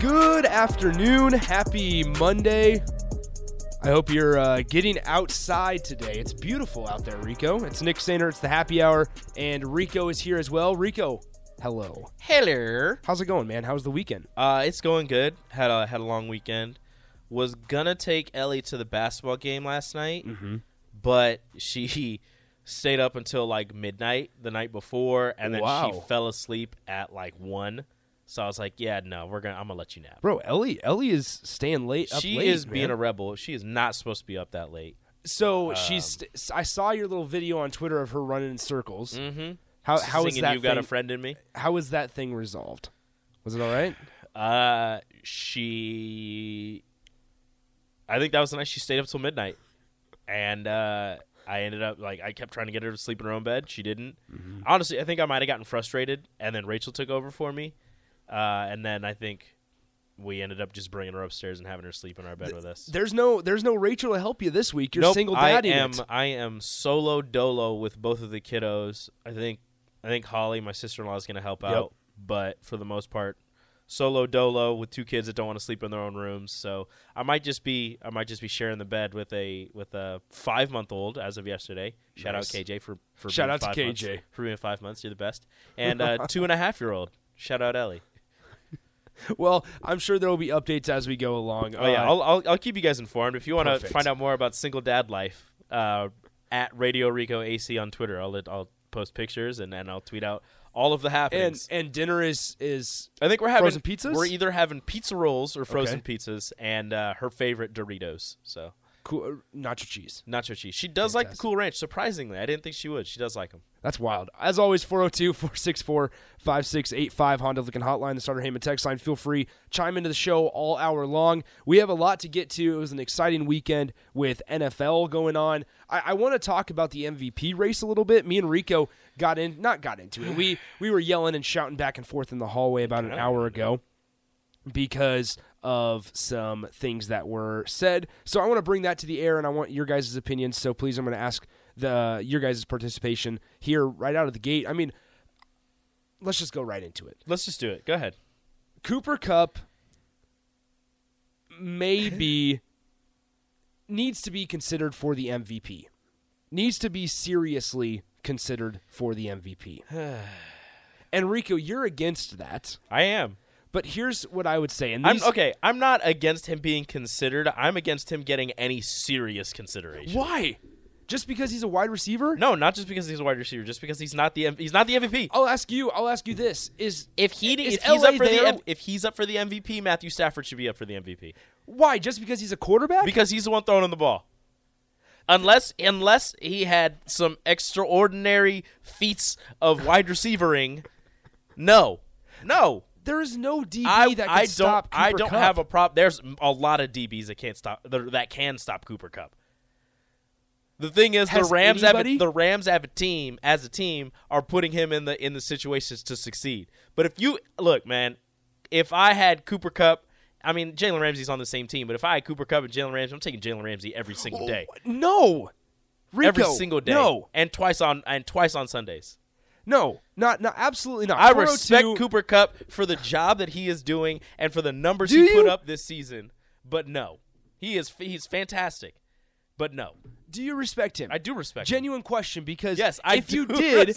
Good afternoon. Happy Monday. I hope you're uh, getting outside today. It's beautiful out there, Rico. It's Nick Sainer. It's the happy hour, and Rico is here as well. Rico, hello. Hello. How's it going, man? How's the weekend? Uh, it's going good. Had a had a long weekend. Was gonna take Ellie to the basketball game last night, Mm-hmm. but she stayed up until like midnight the night before, and then Wow. she fell asleep at like one. So I was like, "Yeah, no, we're gonna. I'm gonna let you nap." Bro, Ellie, Ellie is staying late. Up she late, is being a rebel. She is not supposed to be up that late. So Um, she's. I saw your little video on Twitter of her running in circles. Mm-hmm. How how is that? "You Got a Friend in Me"? How was that thing resolved? Was it all right? Uh, she. I think that was the night she stayed up till midnight, and uh, I ended up like I kept trying to get her to sleep in her own bed. She didn't. Mm-hmm. Honestly, I think I might have gotten frustrated, and then Rachel took over for me, uh, and then I think we ended up just bringing her upstairs and having her sleep in our bed with us. There's no there's no Rachel to help you this week. You're Nope, single I daddy. am. I am solo dolo with both of the kiddos. I think. I think Holly, my sister in law, is going to help Yep. out, but for the most part, solo dolo with two kids that don't want to sleep in their own rooms. So I might just be. I might just be sharing the bed with a with a five month old as of yesterday. Shout Nice. out KJ for for Shout being out to five months- KJ. for being five months. You're the best. And uh, two and a half year old. Shout out Ellie. Well, I'm sure there will be updates as we go along. Oh yeah, Uh, I'll, I'll I'll keep you guys informed. If you want to find out more about single dad life, uh, at Radio Rico AC on Twitter, I'll let, I'll post pictures and, and I'll tweet out all of the and and dinner is is I think we're having frozen pizzas? We're either having pizza rolls or frozen Okay. pizzas, and uh, her favorite Doritos. So cool, uh, nacho cheese. nacho cheese. She does like the Cool Ranch. Surprisingly, I didn't think she would. She does like them. That's wild. As always, 402 464 5685 Honda Lincoln Hotline, the starter Heyman text line. Feel free, chime into the show all hour long. We have a lot to get to. It was an exciting weekend with NFL going on. I, I want to talk about the MVP race a little bit. Me and Rico got in, not got into it. We we were yelling and shouting back and forth in the hallway about an hour ago because of some things that were said. So I want to bring that to the air, and I want your guys' opinions. So please, I'm going to ask the your guys' participation here right out of the gate. I mean, let's just go right into it. Let's just do it. Go ahead. Cooper Kupp maybe needs to be considered for the MVP. Needs to be seriously considered for the MVP. Enrico, you're against that. I am. But here's what I would say. And I'm okay. I'm not against him being considered. I'm against him getting any serious consideration. Why? Just because he's a wide receiver? No, not just because he's a wide receiver. Just because he's not the M- he's not the MVP. I'll ask you. I'll ask you this: Is If he is if he's LA up for there? the M- if he's up for the MVP, Matthew Stafford should be up for the MVP why? Just because he's a quarterback? because he's the one throwing the ball. Unless unless he had some extraordinary feats of wide receivering, no, no. There is no DB I, that can I don't stop. I don't Kupp. have a problem. There's a lot of DBs that can't stop that that can stop Cooper Kupp. The thing is, Has the Rams have a, the Rams have a team as a team are putting him in the in the situations to succeed. But if you look, man, if I had Cooper Kupp, I mean Jalen Ramsey's on the same team, but if I had Cooper Kupp and Jalen Ramsey, I'm taking Jalen Ramsey every single oh, day, No, Rico, every single day, No, and twice on and twice on Sundays. No, not, not absolutely not. I respect Cooper Kupp for the job that he is doing and for the numbers Do he put you? up this season. But no, he is he's fantastic. But no, Do you respect him? I do respect. him. Genuine question because Yes, I if you did,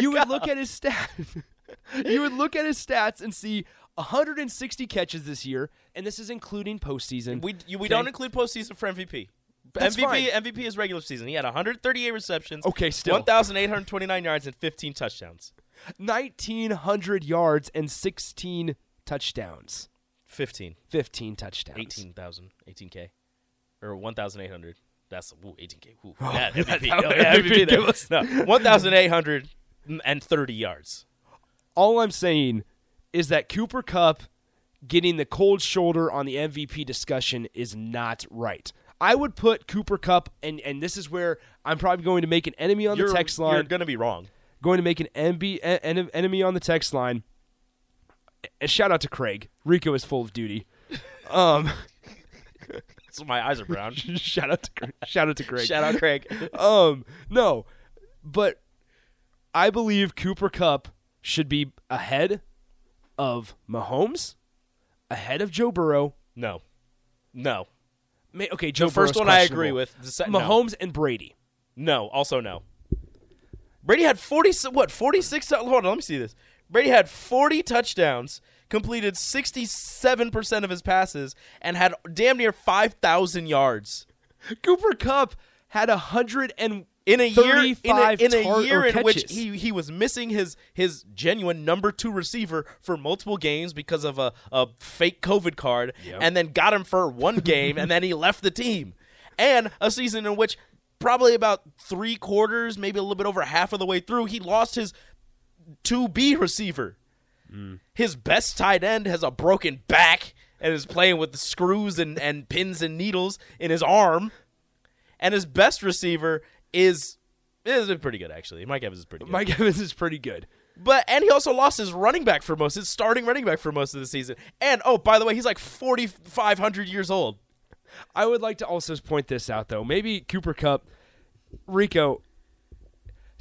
you would look at his stats. you would look at his stats and see 160 catches this year, and this is including postseason. We you, we Okay? don't include postseason for MVP. That's MVP fine. MVP is regular season. He had 138 receptions. Okay, still. 1,829 yards and 15 touchdowns. 1,900 yards and 16 touchdowns. 15, 15 touchdowns. 18,000, 18k, or 1,800. That's ooh, 18k. Ooh, yeah, MVP. that's Oh, yeah, MVP MVP there. was. No, 1,830 yards. All I'm saying is that Cooper Kupp getting the cold shoulder on the MVP discussion is not right. I would put Cooper Kupp, and, and this is where I'm probably going to make an enemy on You're, the text line. you're line. gonna be wrong. going to make an enemy, en- enemy on the text line. A shout out to Craig. Rico is full of duty. Um, So my eyes are brown. shout out to Craig. shout out to Craig. Shout out Craig. Um, no, but I believe Cooper Kupp should be ahead of Mahomes, ahead of Joe Burrow. No, no. May, okay, Joe The first Burrow's one I agree with. The se- no. Mahomes and Brady. No, also no. Brady had 40 what? 46 Hold on, let me see this. Brady had 40 touchdowns, completed 67% of his passes and had damn near 5,000 yards. Cooper Kupp had a hundred and In a year in a, in a year in which he, he was missing his his genuine number 2 receiver for multiple games because of a, a fake COVID card Yep. and then got him for one game and then he left the team. And a season in which probably about 3 quarters, maybe a little bit over half of the way through, he lost his 2B receiver. His best tight end has a broken back and is playing with screws and, and pins and needles in his arm. And his best receiver is is pretty good actually. Mike Evans is pretty good. Mike Evans is pretty good. But and he also lost his running back for most his starting running back for most of the season. And oh, by the way, he's like forty five hundred years old. I would like to also point this out though. Maybe Cooper Kupp, Rico.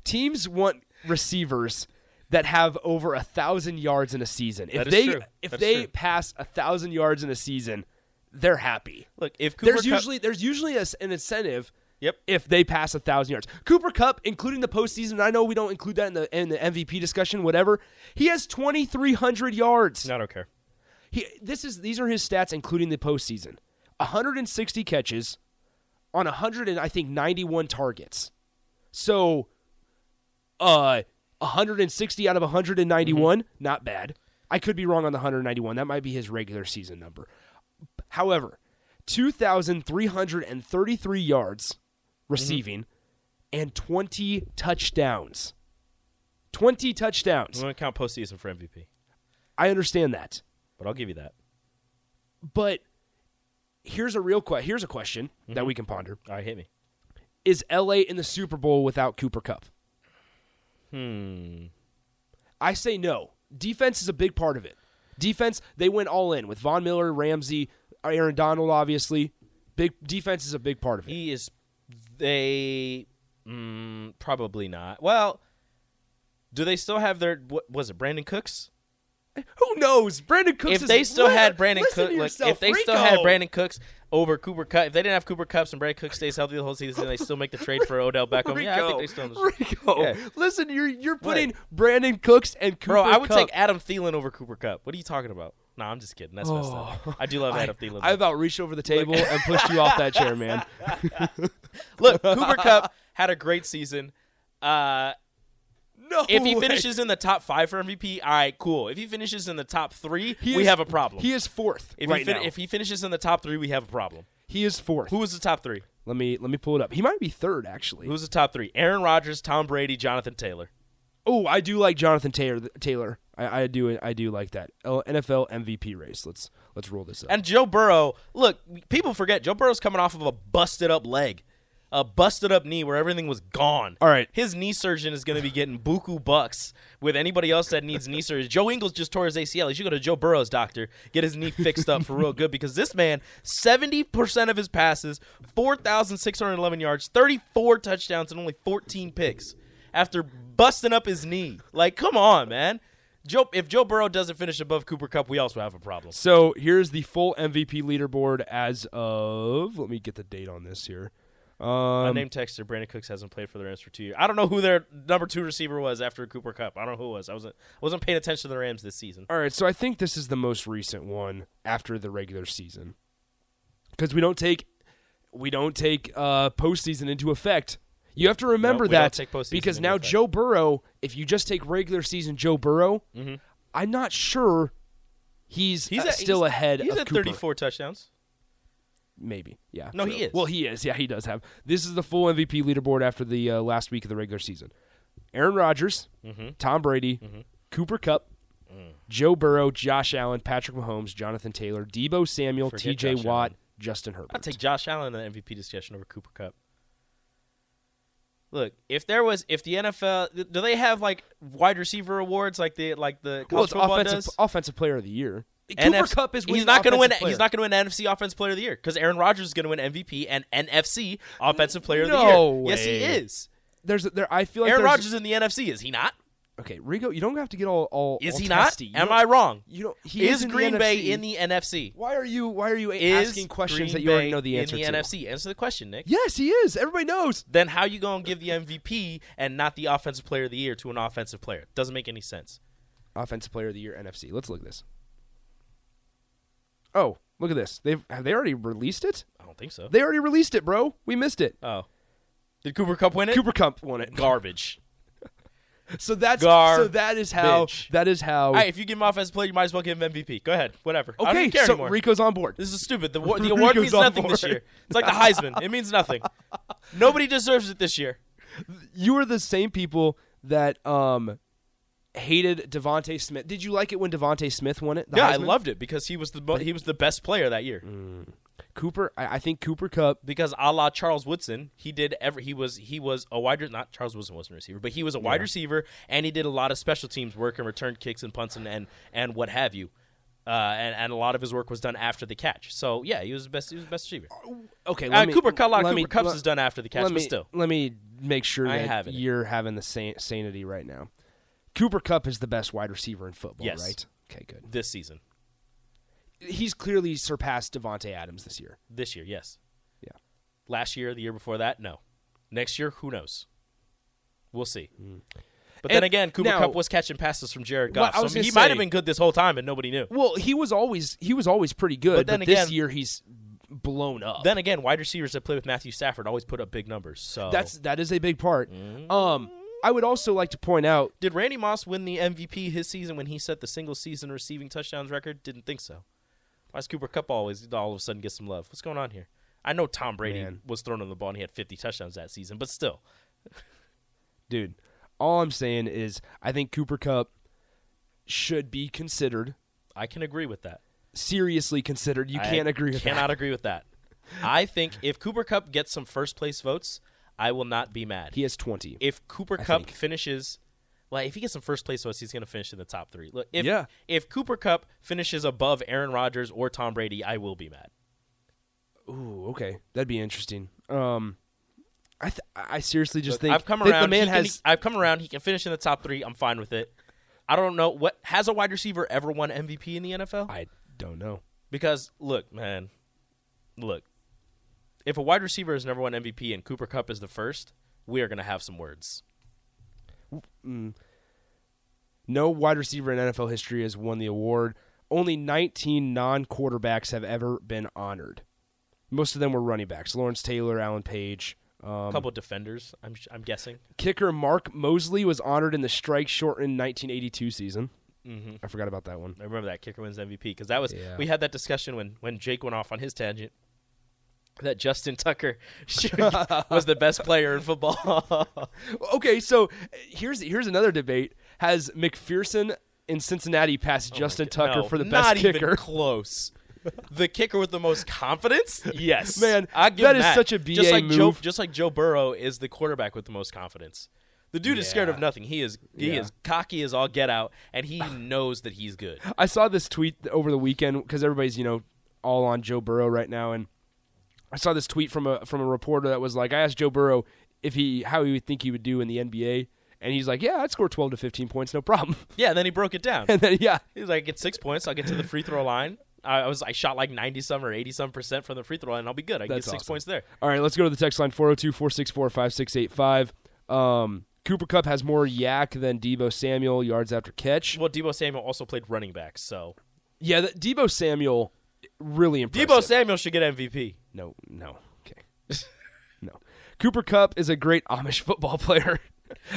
Teams want receivers that have over a thousand yards in a season. If they true. if That's they true. pass a thousand yards in a season, they're happy. Look, if Cooper there's Kupp- usually there's usually a an incentive. Yep. If they pass a thousand yards, Cooper Kupp, including the postseason, I know we don't include that in the in the MVP discussion. Whatever, he has twenty three hundred yards. I don't care. He this is these are his stats including the postseason. 160 catches on 100 and I think 91 targets. So uh 160 out of 191, not bad. I could be wrong on the 191. That might be his regular season number. However, 2333 yards receiving and 20 touchdowns. 20 touchdowns. I'm gonna count postseason for MVP, I understand that. but I'll give you that. But here's a real question. Here's a question that we can ponder: All right, hit me. Is LA in the Super Bowl without Cooper Kupp? Hmm. I say no. Defense is a big part of it. Defense, they went all in with Von Miller, Ramsey, Aaron Donald. Obviously, big defense is a big part of it. He is. They mm, probably not. Well, do they still have their? What was it? Brandin Cooks. Who knows? Brandin Cooks. if is- they still had Brandin Cooks, like, if they still had Brandin Cooks over Cooper Kupp, if they didn't have Cooper Kupps and Brandin Cooks stays healthy the whole season, they still make the trade for Odell Beckham. Rico, yeah, I think they still. Rico, Yeah. listen, you're you're putting Brandin Cooks and Cooper. Bro, I would Kupp- take Adam Thielen over Cooper Kupp. What are you talking about? No, I'm just kidding. That's messed up. I do love I, Adam Thielen. I about reached over the table and pushed you off that chair, man. Look, Cooper Kupp had a great season. Uh, No, if he way. finishes in the top five for MVP, all right, cool. If he finishes in the top three, He we is- have a problem. He is fourth if, right he fin- now. if he finishes in the top three, we have a problem. he is fourth. Who was the top three? Let me let me pull it up. He might be third actually. Who's the top three? Aaron Rodgers, Tom Brady, Jonathan Taylor. Oh, I do like Jonathan Taylor. Taylor, I, I do I do like that NFL MVP race. Let's let's roll this up. And Joe Burrow, look, people forget Joe Burrow's coming off of a busted up leg, a busted up knee where everything was gone. All right. His knee surgeon is going to be getting buku bucks with anybody else that needs knee surgery. Joe Ingles just tore his ACL. You should go to Joe Burrow's doctor, get his knee fixed up for real good because this man, 70% of his passes, 4,611 yards, 34 touchdowns, and only 14 picks after busting up his knee. Like, come on, man. Joe, if Joe Burrow doesn't finish above Cooper Kupp, we also have a problem. so here's the full MVP leaderboard as of. Let me get the date on this here. My Um, name texter Brandin Cooks hasn't played for the Rams for two years. I don't know who their number two receiver was after Cooper Kupp. I don't know who it was. I wasn't wasn't paying attention to the Rams this season. all right, so I think this is the most recent one after the regular season because we don't take we don't take uh, postseason into effect. You have to remember don't that because now. Joe Burrow, if you just take regular season Joe Burrow, I'm not sure he's, Mm-hmm. He's uh, at- still he's- ahead He's at Cooper. 34 touchdowns. Maybe, yeah. No, true. he is. Well, he is. Yeah, he does have. This is the full MVP leaderboard after the uh, last week of the regular season. Aaron Rodgers, Mm-hmm. Tom Brady, Cooper Kupp, Mm. Joe Burrow, Josh Allen, Patrick Mahomes, Jonathan Taylor, Deebo Samuel, Forget T.J. Josh Watt, Allen. Justin Herbert. I'd take Josh Allen in the MVP discussion over Cooper Kupp. Look, if there was, if the NFL, do they have like wide receiver awards like the like the well, it's offensive does? offensive player of the year. Cooper Kupp is he's not going to win. player. He's not going to win NFC Offensive Player of the Year because Aaron Rodgers is going to win MVP and NFC Offensive Player of the No Year. Yes, he is. There's there. I feel like Aaron Rodgers in the NFC is he not? Okay, Rico, you don't have to get all all. Is all he not? You Am I wrong? You don't. He is, is in Green Bay NFC. in the NFC? Why are you Why are you Is asking questions Green that you already know the answer in the to? NFC? Answer the question, Nick. Yes, he is. Everybody knows. Then how you gonna give the MVP and not the offensive player of the year to an offensive player? Doesn't make any sense. Offensive Player of the Year NFC. Let's look at this. Oh, look at this. They've have they already released it? I don't think so. They already released it, bro. We missed it. oh, did Cooper Kupp win it? Cooper Kupp won it. garbage. So that's Gar- so that is how bitch. that is how. All right, if you give him offensive player, you might as well give him MVP. Go ahead, whatever. I don't okay, care so anymore. Rico's on board. This is stupid. The, the award means nothing this year. It's like the Heisman. It means nothing. Nobody deserves it this year. You are the same people that um hated DeVonta Smith. Did you like it when DeVonta Smith won it? the yeah, I loved it because he was the he was the best player that year. Cooper. I, I think Cooper Kupp. Because a la Charles Woodson, he did every he was he was a wide not Charles Woodson wasn't a receiver, but he was a wide receiver and he did a lot of special teams work and returned kicks and punts and and, and what have you. Uh, and, and a lot of his work was done after the catch. So yeah, he was the best. He was the best receiver. Okay, Uh, me, Cooper, Kupp- a lot of Cooper me- Kupps let- is done after the catch, let but me, still. Let me make sure I that you're having the san- sanity right now. Cooper Kupp is the best wide receiver in football, Yes. right? Okay, good. This season, He's clearly surpassed Davante Adams this year. this year, yes. Yeah. Last year, the year before that, no. Next year, who knows? We'll see. But Mm. And then again, Cooper now- Kupp was catching passes from Jared Well, Goff. I so gonna he might have been good this whole time, and nobody knew. Well, he was always he was always pretty good, But but, then this year he's blown up. Then again, wide receivers that play with Matthew Stafford always put up big numbers. So That's that is a big part. Mm-hmm. Um, I would also like to point out did Randy Moss win the MVP his season when he set the single season receiving touchdowns record? Didn't think so. Why is Cooper Kupp always all of a sudden get some love? What's going on here? I know Tom Brady Man. was thrown on the ball and he had 50 touchdowns that season, but still, dude. All I'm saying is, I think Cooper Kupp should be considered I can agree with that. seriously considered. You I can't agree with cannot that. agree with that. I think if Cooper Kupp gets some first place votes, I will not be mad. He has 20. if Cooper I Kupp think. finishes, like if he gets some first place votes, he's going to finish in the top three. Look, if Yeah. if Cooper Kupp finishes above Aaron Rodgers or Tom Brady, I will be mad. Ooh, okay, that'd be interesting. Um, I th- I seriously just Look, think I've come that around. the man can- has. I've come around. He can finish in the top three. I'm fine with it. I don't know what has a wide receiver ever won MVP in the NFL? I don't know. Because look, man, look, if a wide receiver has never won MVP and Cooper Kupp is the first, we are going to have some words. No wide receiver in NFL history has won the award. Only 19 non-quarterbacks have ever been honored. Most of them were running backs: Lawrence Taylor, Alan Page. A Um, couple defenders, I'm I'm guessing. kicker Mark Moseley was honored in the strike-shortened 1982 season. Mm-hmm. I forgot about that one. I remember that kicker wins MVP because that was Yeah. we had that discussion when when Jake went off on his tangent that Justin Tucker should, was the best player in football. Okay, so uh, here's here's another debate: Has McPherson in Cincinnati passed Justin Tucker Oh No, for the best kicker? close. the kicker with the most confidence? Yes, Man, I give that him is such a just BA like Joe, move. just like Joe Burrow is the quarterback with the most confidence. The dude is scared of nothing. He is he Yeah. is cocky as all get out, and he knows that he's good. I saw this tweet over the weekend because everybody's you know all on Joe Burrow right now, and I saw this tweet from a from a reporter that was like, I asked Joe Burrow if he how he would think he would do in the NBA, and he's like, Yeah, I'd score 12 to 15 points, no problem. Yeah, and then he broke it down. and then yeah, He's like, I get six points. I'll get to the free throw line. I was I shot like ninety some or eighty some percent from the free throw line. And I'll be good. I That's get six awesome. points there. All right, let's go to the text line 402-464-5685. Um, Cooper Kupp has more YAC than Deebo Samuel yards after catch. Well, Deebo Samuel also played running back, so Yeah, that Deebo Samuel really impressive. Deebo Samuel should get MVP. No, no. Okay. no. Cooper Kupp is a great Amish football player.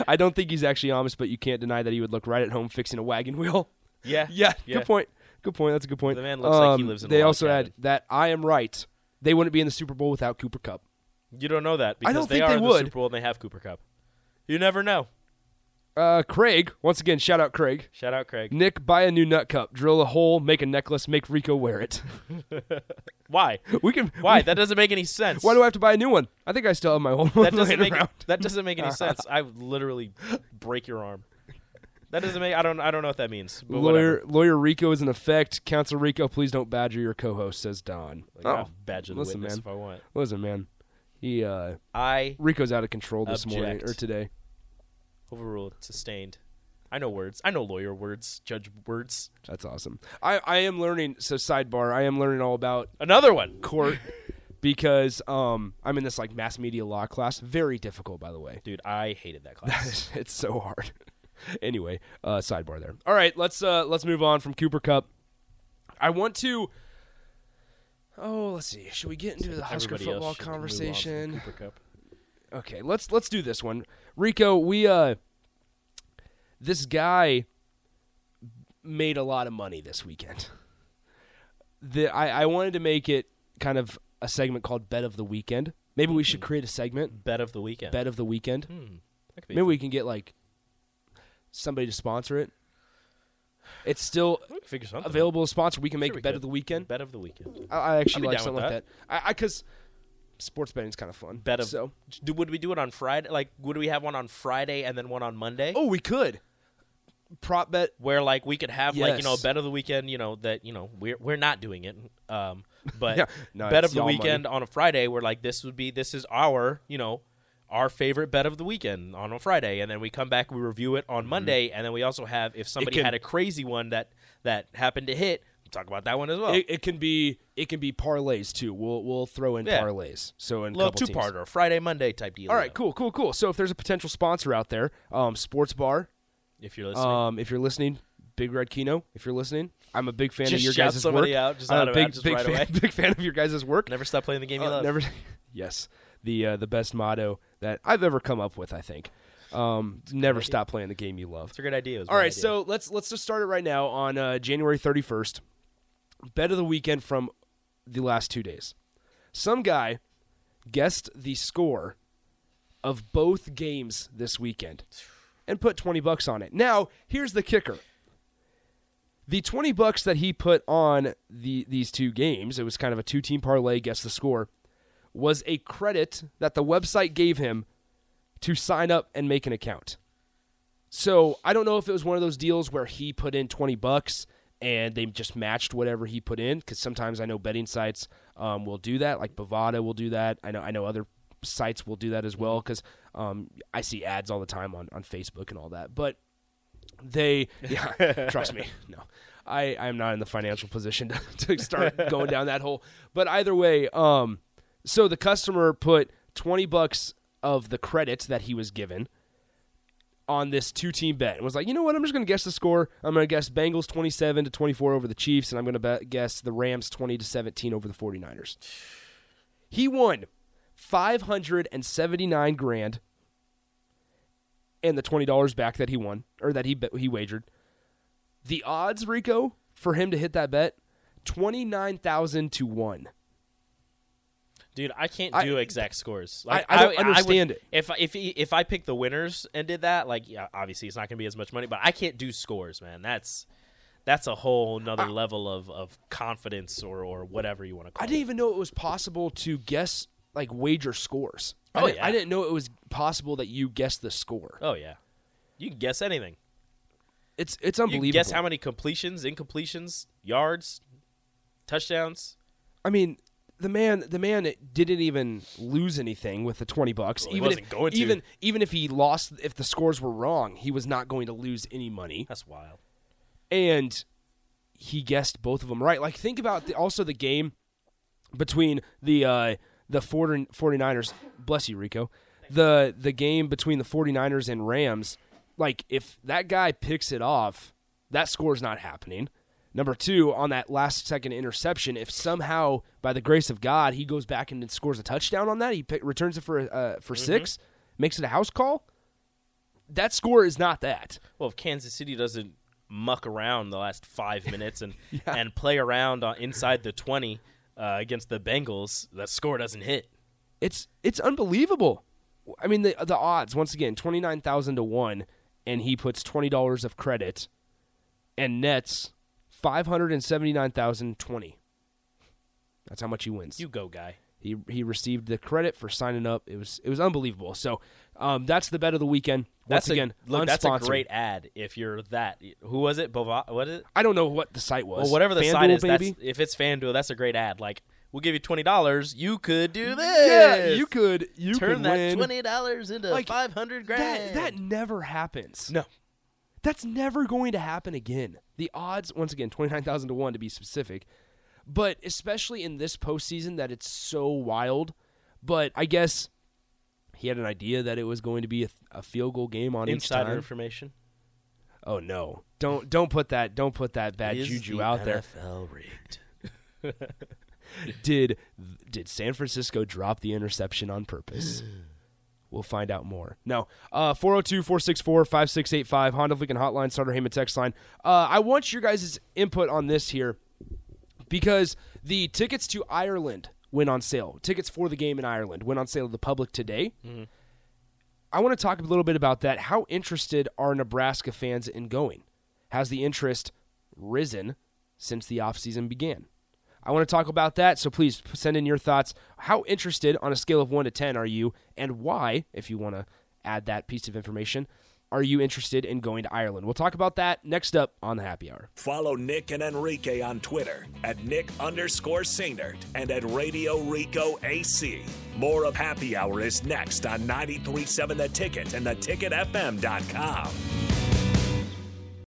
I don't think he's actually Amish, but you can't deny that he would look right at home fixing a wagon wheel. Yeah, Yeah, Yeah. good point. Good point. That's a good point. The man looks like he Um, lives in They also cabin. add that I am right. They wouldn't be in the Super Bowl without Cooper Kupp. You don't know that because I don't they think are they in the. Super Bowl and they have Cooper Kupp. You never know. Uh, Craig, once again, shout out Craig. Shout out Craig. Nick, buy a new nut cup, drill a hole, make a necklace, make Rico wear it. Why? we can. Why? we- that doesn't make any sense. why do I have to buy a new one? I think I still have my old one that doesn't make around. that doesn't make any sense. I would literally break your arm. That doesn't make. I don't. I don't know what that means. But Lawyer, whatever. lawyer Rico is in effect. Counsel Rico, please don't badger your co-host, says Don. Like, I'll badger the Oh, listen, witness man. if I want. Listen, man. He uh I Rico's out of control this morning or today. overruled. Sustained. I know words. I know lawyer words, judge words. That's awesome. I, I am learning. So sidebar, I am learning all about Another one. court because um I'm in this like mass media law class. Very difficult, by the way. Dude, I hated that class. it's so hard. anyway, uh, sidebar there. All right, let's uh, let's move on from Cooper Kupp. I want to. Oh, let's see. Should we get into the Husker Everybody football else should move on from conversation? Cooper Kupp. Okay, let's let's do this one. Rico, we uh this guy made a lot of money this weekend. The I, I wanted to make it kind of a segment called Bet of the Weekend. Maybe we should create a segment, Bet of the weekend. Bet of the Weekend. Hmm. That could be Maybe we can get like somebody to sponsor it. It's still figure something. available to sponsor. We can make Sure we Bet could. of the Weekend. Bet of the weekend. I, I actually like something like that. I because sports betting is kind of fun. Bet of. so. Do, would we do it on Friday? Like, would we have one on Friday and then one on Monday? Oh, we could prop bet. where like we could have like you know Yes. bet of the weekend you know that you know we're we're not doing it um but Yeah, no, bet it's of the y'all money. weekend on a friday where like this would be this is our you know our favorite bet of the weekend on a friday and then we come back we review it on monday and then we also have if somebody can- had a crazy one that that happened to hit we talk about that one as well It, it can be it can be parlays too. We'll we'll throw in Yeah. parlays. So in a little couple two teams. parter friday monday type deal All right, cool, cool, cool. So if there's a potential sponsor out there, um, Sports Bar, if you're listening um, if you're listening, Big Red Keno, if you're listening, I'm a big fan Just of your guys' work. out, just I'm out a of big, big right fan, away. big fan of your guys' work. never stop playing the game you Uh, love never, yes, the uh, the best motto that I've ever come up with. I think, um, never stop playing the game you love. it's a great idea It was a All right, idea. so let's let's just start it right now on uh, January 31st. Bet of the weekend from the last two days. Some guy guessed the score of both games this weekend and put 20 bucks on it. Now, here's the kicker. The 20 bucks that he put on the these two games, it was kind of a two-team parlay, guess the score, was a credit that the website gave him to sign up and make an account. So I don't know if it was one of those deals where he put in twenty bucks and they just matched whatever he put in. Because sometimes I know betting sites um, will do that, like Bovada will do that. I know I know other sites will do that as well because um, I see ads all the time on, on Facebook and all that. But they, yeah, trust me, no, I I'm not in the financial position to, to start going down that hole. But either way, um, so the customer put twenty bucks of the credit that he was given on this two team bet and was like, you know what? I'm just going to guess the score. I'm going to guess Bengals 27 to 24 over the Chiefs, and I'm going to bet, guess the Rams 20 to 17 over the 49ers. He won 579 grand and the $20 back that he won or that he he wagered. The odds, Rico, for him to hit that bet 29,000 to 1. Dude, I can't I- do exact scores. I- I don't understand would- it. If if if I pick the winners and did that, like yeah, obviously it's not going to be as much money, but I can't do scores, man. That's that's a whole nother level of, of confidence or, or whatever you want to call it. I didn't even know it was possible to guess like wager scores. I Oh, didn't- yeah. I didn't know it was possible that you guess the score. Oh yeah, you can guess anything. It's it's unbelievable. can guess how many completions, incompletions, yards, touchdowns. I mean, the man the man didn't even lose anything with the 20 bucks. Well, he even wasn't if, going to. even even if he lost if the scores were wrong, he was not going to lose any money. That's wild. and he guessed both of them right. Like think about the, also the game between the uh, the 40, 49ers. Bless you, Rico. The the game between the 49ers and Rams. Like if that guy picks it off, that score's not happening. Number two, on that last second interception, if somehow by the grace of God he goes back and scores a touchdown on that, he pick, returns it for uh, for six, makes it a house call. That score is not that. Well, if Kansas City doesn't muck around the last five minutes and Yeah. and play around inside the twenty uh, against the Bengals, that score doesn't hit. It's it's unbelievable. I mean the the odds once again twenty nine thousand to one, and he puts twenty dollars of credit, and nets five hundred and seventy nine thousand twenty. That's how much he wins. You go, guy. He he received the credit for signing up. It was it was unbelievable. So um, that's the bet of the weekend. Once That's a, again, look, that's a great ad. If you're that, who was it? Bova- what is it? I don't know what the site was. Well, whatever the FanDuel, site is, that's, if it's FanDuel, that's a great ad. Like, we'll give you twenty dollars. You could do this. yeah, you could you turn could that win. twenty dollars into Like, five hundred That grand. that never happens. no, That's never going to happen again. The odds, once again, 29,000 to 1 to be specific, but especially in this postseason that it's so wild. But I guess he had an idea that it was going to be a, a field goal game on each Insider time. information. Oh no! Don't don't put that don't put that bad Is juju the out there. NFL rigged? Did did San Francisco drop the interception on purpose? We'll find out more. No. Uh 402-464-5685 Honda Lincoln Hotline Starter Heyman text line. Uh I want your guys' input on this here because the tickets to Ireland went on sale. Tickets for the game in Ireland went on sale to the public today. I want to talk a little bit about that. How interested are Nebraska fans in going? Has the interest risen since the offseason began? I want to talk about that, so please send in your thoughts. How interested on a scale of 1 to 10 are you, and why, if you want to add that piece of information, are you interested in going to Ireland? We'll talk about that next up on the Happy Hour. Follow Nick and Enrique on Twitter at Nick underscore Sainert and at Radio Rico AC. More of Happy Hour is next on 937 The Ticket and theticketfm.com.